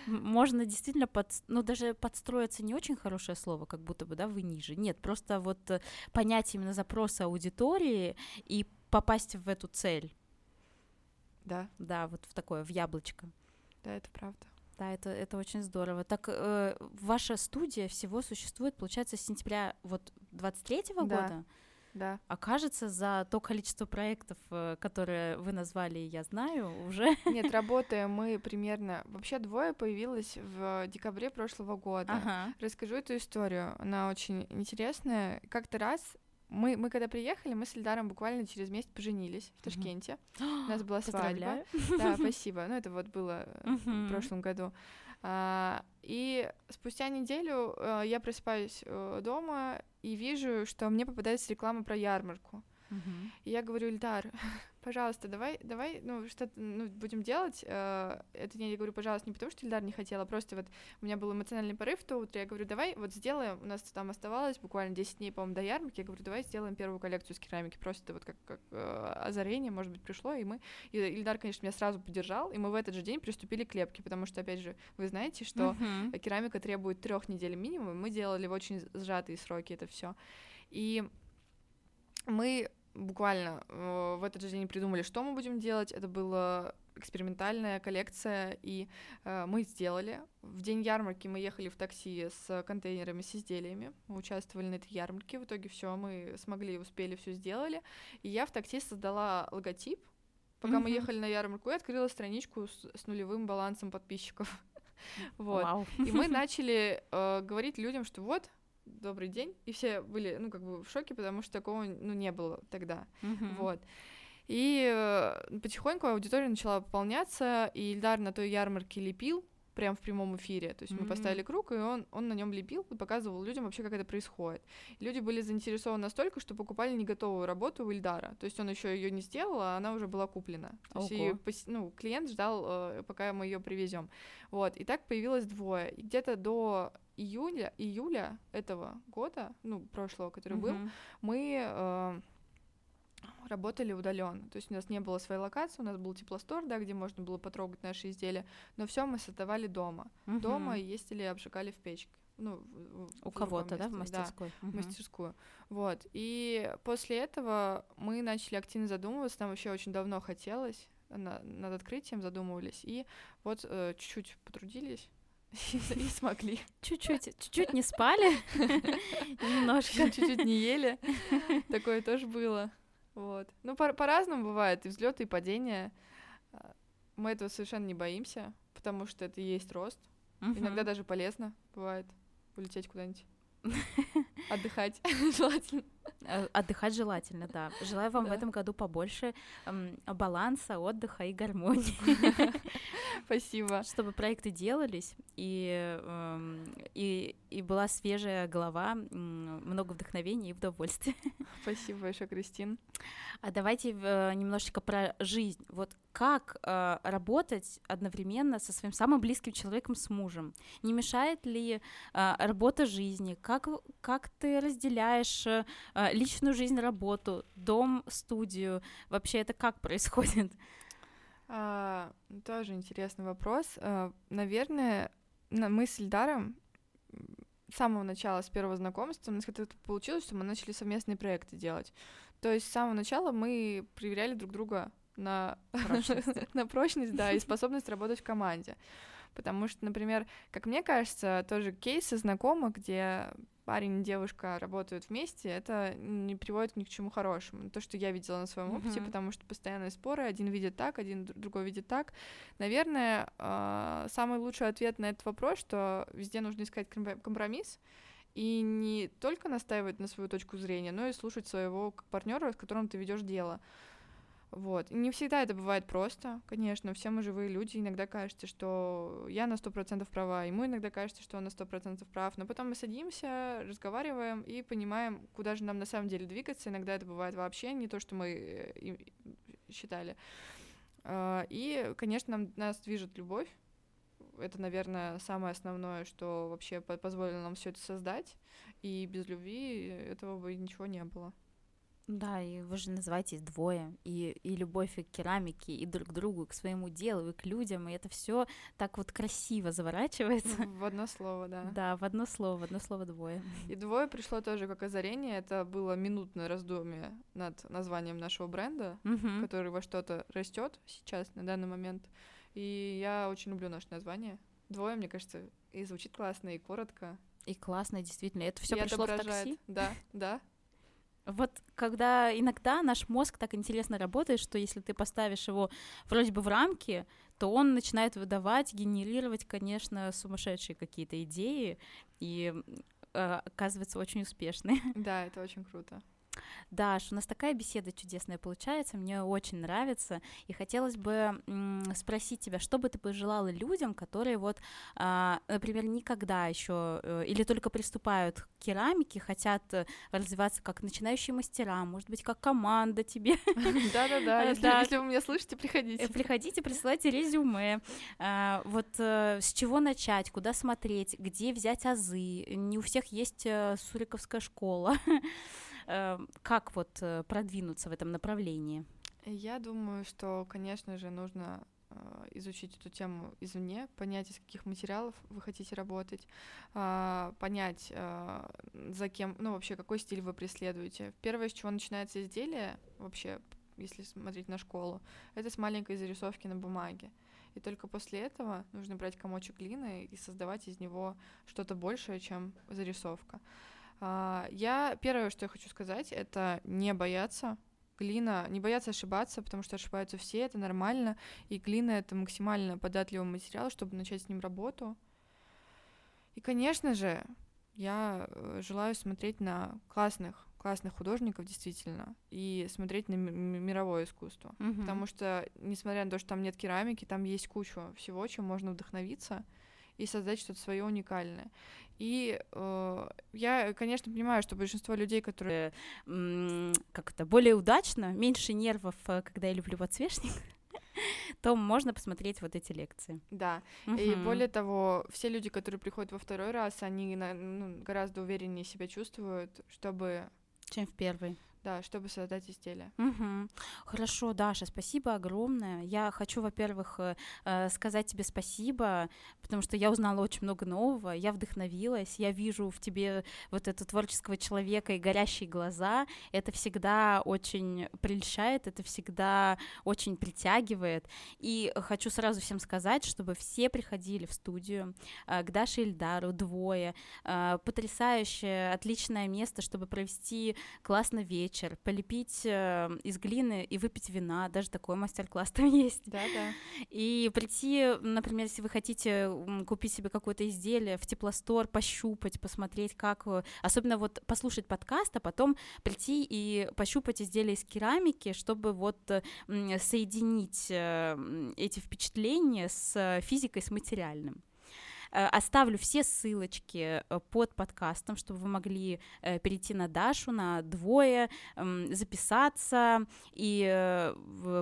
Можно действительно под, ну даже подстроиться не очень хорошее слово, как будто бы, да, вы ниже. Нет, просто вот э, понять именно запросы аудитории и попасть в эту цель. Да. Да, вот в такое, в яблочко. Да, это правда. Да, это, это очень здорово. Так э, ваша студия всего существует, получается, с сентября вот 23-го да. года? Да. Окажется, за то количество проектов, э, которые вы назвали, я знаю, уже. Нет, работаем мы примерно. Вообще двое появилось в декабре прошлого года. Ага. Расскажу эту историю. Она очень интересная. Как-то раз мы, мы когда приехали, мы с Эльдаром буквально через месяц поженились в Ташкенте. У нас была свадьба. Да, спасибо. Ну, это вот было в прошлом году. А, и спустя неделю а, я просыпаюсь а, дома и вижу, что мне попадается реклама про ярмарку. И я говорю, Ильдар, пожалуйста, давай, давай, ну, что-то, ну, будем делать. Э, это я говорю, пожалуйста, не потому что Ильдар не хотела, просто вот у меня был эмоциональный порыв в то утро, я говорю, давай вот сделаем, у нас там оставалось буквально 10 дней, по-моему, до ярмарки, я говорю, давай сделаем первую коллекцию с керамики, просто вот как, как э, озарение, может быть, пришло, и мы, и Ильдар, конечно, меня сразу поддержал, и мы в этот же день приступили к лепке, потому что, опять же, вы знаете, что uh-huh. керамика требует трех недель минимум, мы делали в очень сжатые сроки это все. И мы буквально э, в этот же день придумали, что мы будем делать. Это была экспериментальная коллекция, и э, мы сделали. В день ярмарки мы ехали в такси с контейнерами с изделиями, мы участвовали на этой ярмарке. В итоге все, мы смогли, успели, все сделали. И я в такси создала логотип. Пока mm-hmm. мы ехали на ярмарку, я открыла страничку с, с нулевым балансом подписчиков. Вот. Wow. И мы начали э, говорить людям, что вот добрый день, и все были, ну, как бы в шоке, потому что такого, ну, не было тогда, mm-hmm. вот. И э, потихоньку аудитория начала пополняться, и Ильдар на той ярмарке лепил, прям в прямом эфире. То есть mm-hmm. мы поставили круг, и он, он на нем лепил и показывал людям вообще, как это происходит. И люди были заинтересованы настолько, что покупали не готовую работу у Ильдара. То есть он еще ее не сделал, а она уже была куплена. То есть ее, ну, клиент ждал, э, пока мы ее привезем. Вот. И так появилось двое. И где-то до июля, июля этого года, ну, прошлого, который mm-hmm. был, мы э, работали удаленно. То есть у нас не было своей локации, у нас был теплостор, да, где можно было потрогать наши изделия, но все мы создавали дома. Угу. Дома ездили и обжигали в печке. Ну, у кого-то, да, в мастерской? Да, угу. в мастерскую. Вот. И после этого мы начали активно задумываться, нам вообще очень давно хотелось, на, над открытием задумывались, и вот э, чуть-чуть потрудились, и смогли. Чуть-чуть, чуть-чуть не спали, немножко. Чуть-чуть не ели. Такое тоже было. Вот. Ну, по- по-разному бывает, и взлеты, и падения. А, мы этого совершенно не боимся, потому что это и есть рост. Uh-huh. Иногда даже полезно бывает улететь куда-нибудь. Отдыхать желательно. Э, отдыхать желательно, да. Желаю вам да. в этом году побольше эм, баланса, отдыха и гармонии. Спасибо. Чтобы проекты делались, и, эм, и, и была свежая голова, много вдохновения и удовольствия. Спасибо большое, Кристин. А давайте э, немножечко про жизнь. Вот как э, работать одновременно со своим самым близким человеком, с мужем? Не мешает ли э, работа жизни? Как, как ты разделяешь личную жизнь, работу, дом, студию? Вообще это как происходит? А, тоже интересный вопрос. А, наверное, мы с Ильдаром с самого начала, с первого знакомства, у нас как-то получилось, что мы начали совместные проекты делать. То есть с самого начала мы проверяли друг друга на прочность, на прочность да, и способность работать в команде. Потому что, например, как мне кажется, тоже кейсы знакомых, где парень и девушка работают вместе, это не приводит ни к чему хорошему. То, что я видела на своем опыте, mm-hmm. потому что постоянные споры, один видит так, один другой видит так. Наверное, э, самый лучший ответ на этот вопрос, что везде нужно искать компромисс и не только настаивать на свою точку зрения, но и слушать своего партнера, с которым ты ведешь дело. Вот. И не всегда это бывает просто, конечно, все мы живые люди, иногда кажется, что я на сто процентов права, ему иногда кажется, что он на сто процентов прав, но потом мы садимся, разговариваем и понимаем, куда же нам на самом деле двигаться, иногда это бывает вообще не то, что мы э, считали. А, и, конечно, нас движет любовь, это, наверное, самое основное, что вообще позволило нам все это создать, и без любви этого бы ничего не было. Да, и вы же называетесь двое, и, и любовь и к керамике, и друг к другу, и к своему делу, и к людям, и это все так вот красиво заворачивается. В одно слово, да. Да, в одно слово, в одно слово двое. И двое пришло тоже как озарение, это было минутное раздумие над названием нашего бренда, угу. который во что-то растет сейчас, на данный момент. И я очень люблю наше название. Двое, мне кажется, и звучит классно, и коротко. И классно, действительно. Это все пришло в такси? Да, да. Вот когда иногда наш мозг так интересно работает, что если ты поставишь его вроде бы в рамки, то он начинает выдавать, генерировать, конечно, сумасшедшие какие-то идеи и э, оказывается очень успешные. Да, это очень круто. Даш, у нас такая беседа чудесная получается, мне очень нравится, и хотелось бы спросить тебя, что бы ты пожелала людям, которые вот, а, например, никогда еще э, или только приступают к керамике, хотят э, развиваться как начинающие мастера, может быть, как команда тебе. Да-да-да, если вы меня слышите, приходите. Приходите, присылайте резюме. А, вот э, с чего начать, куда смотреть, где взять азы, не у всех есть Суриковская школа. Эм, как вот э, продвинуться в этом направлении? Я думаю, что, конечно же, нужно э, изучить эту тему извне, понять, из каких материалов вы хотите работать, а, понять, э, за кем, ну, вообще, какой стиль вы преследуете. Первое, с чего начинается изделие, вообще, если смотреть на школу, это с маленькой зарисовки на бумаге. И только после этого нужно брать комочек глины и создавать из него что-то большее, чем зарисовка. А, я первое, что я хочу сказать, это не бояться глина, не бояться ошибаться, потому что ошибаются все, это нормально, и глина это максимально податливый материал, чтобы начать с ним работу. И, конечно же, я э, желаю смотреть на классных, классных художников действительно и смотреть на мировое искусство, mm-hmm. потому что, несмотря на то, что там нет керамики, там есть куча всего, чем можно вдохновиться и создать что-то свое уникальное. И э, я, конечно, понимаю, что большинство людей, которые как это более удачно, меньше нервов, э, когда я люблю подсвечник, то можно посмотреть вот эти лекции. Да. Угу. И более того, все люди, которые приходят во второй раз, они ну, гораздо увереннее себя чувствуют, чтобы чем в первый да, чтобы создать изделие. Угу. Хорошо, Даша, спасибо огромное. Я хочу, во-первых, э, э, сказать тебе спасибо, потому что я узнала очень много нового, я вдохновилась, я вижу в тебе вот этого творческого человека и горящие глаза. Это всегда очень прельщает, это всегда очень притягивает. И хочу сразу всем сказать, чтобы все приходили в студию э, к Даше Ильдару двое. Потрясающее, отличное место, чтобы провести классно вечер вечер, полепить э, из глины и выпить вина, даже такой мастер-класс там есть. Да, да. И прийти, например, если вы хотите купить себе какое-то изделие в теплостор, пощупать, посмотреть, как, э, особенно вот послушать подкаст, а потом прийти и пощупать изделия из керамики, чтобы вот соединить э, эти впечатления с физикой, с материальным. Э, оставлю все ссылочки э, под подкастом, чтобы вы могли э, перейти на Дашу, на двое, записаться, и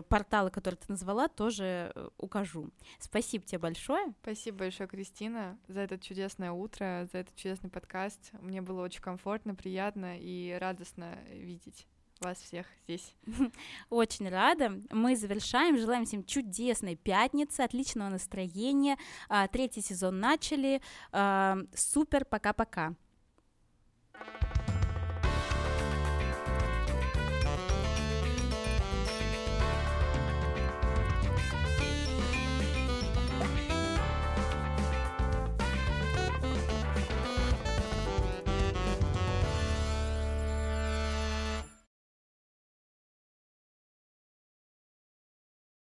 порталы, которые ты назвала, тоже укажу. Спасибо тебе большое. Спасибо большое, Кристина, за это чудесное утро, за этот чудесный подкаст. Мне было очень комфортно, приятно и радостно видеть вас всех здесь. Очень рада. Мы завершаем. Желаем всем чудесной пятницы, отличного настроения. А, третий сезон начали. А, супер. Пока-пока. thank you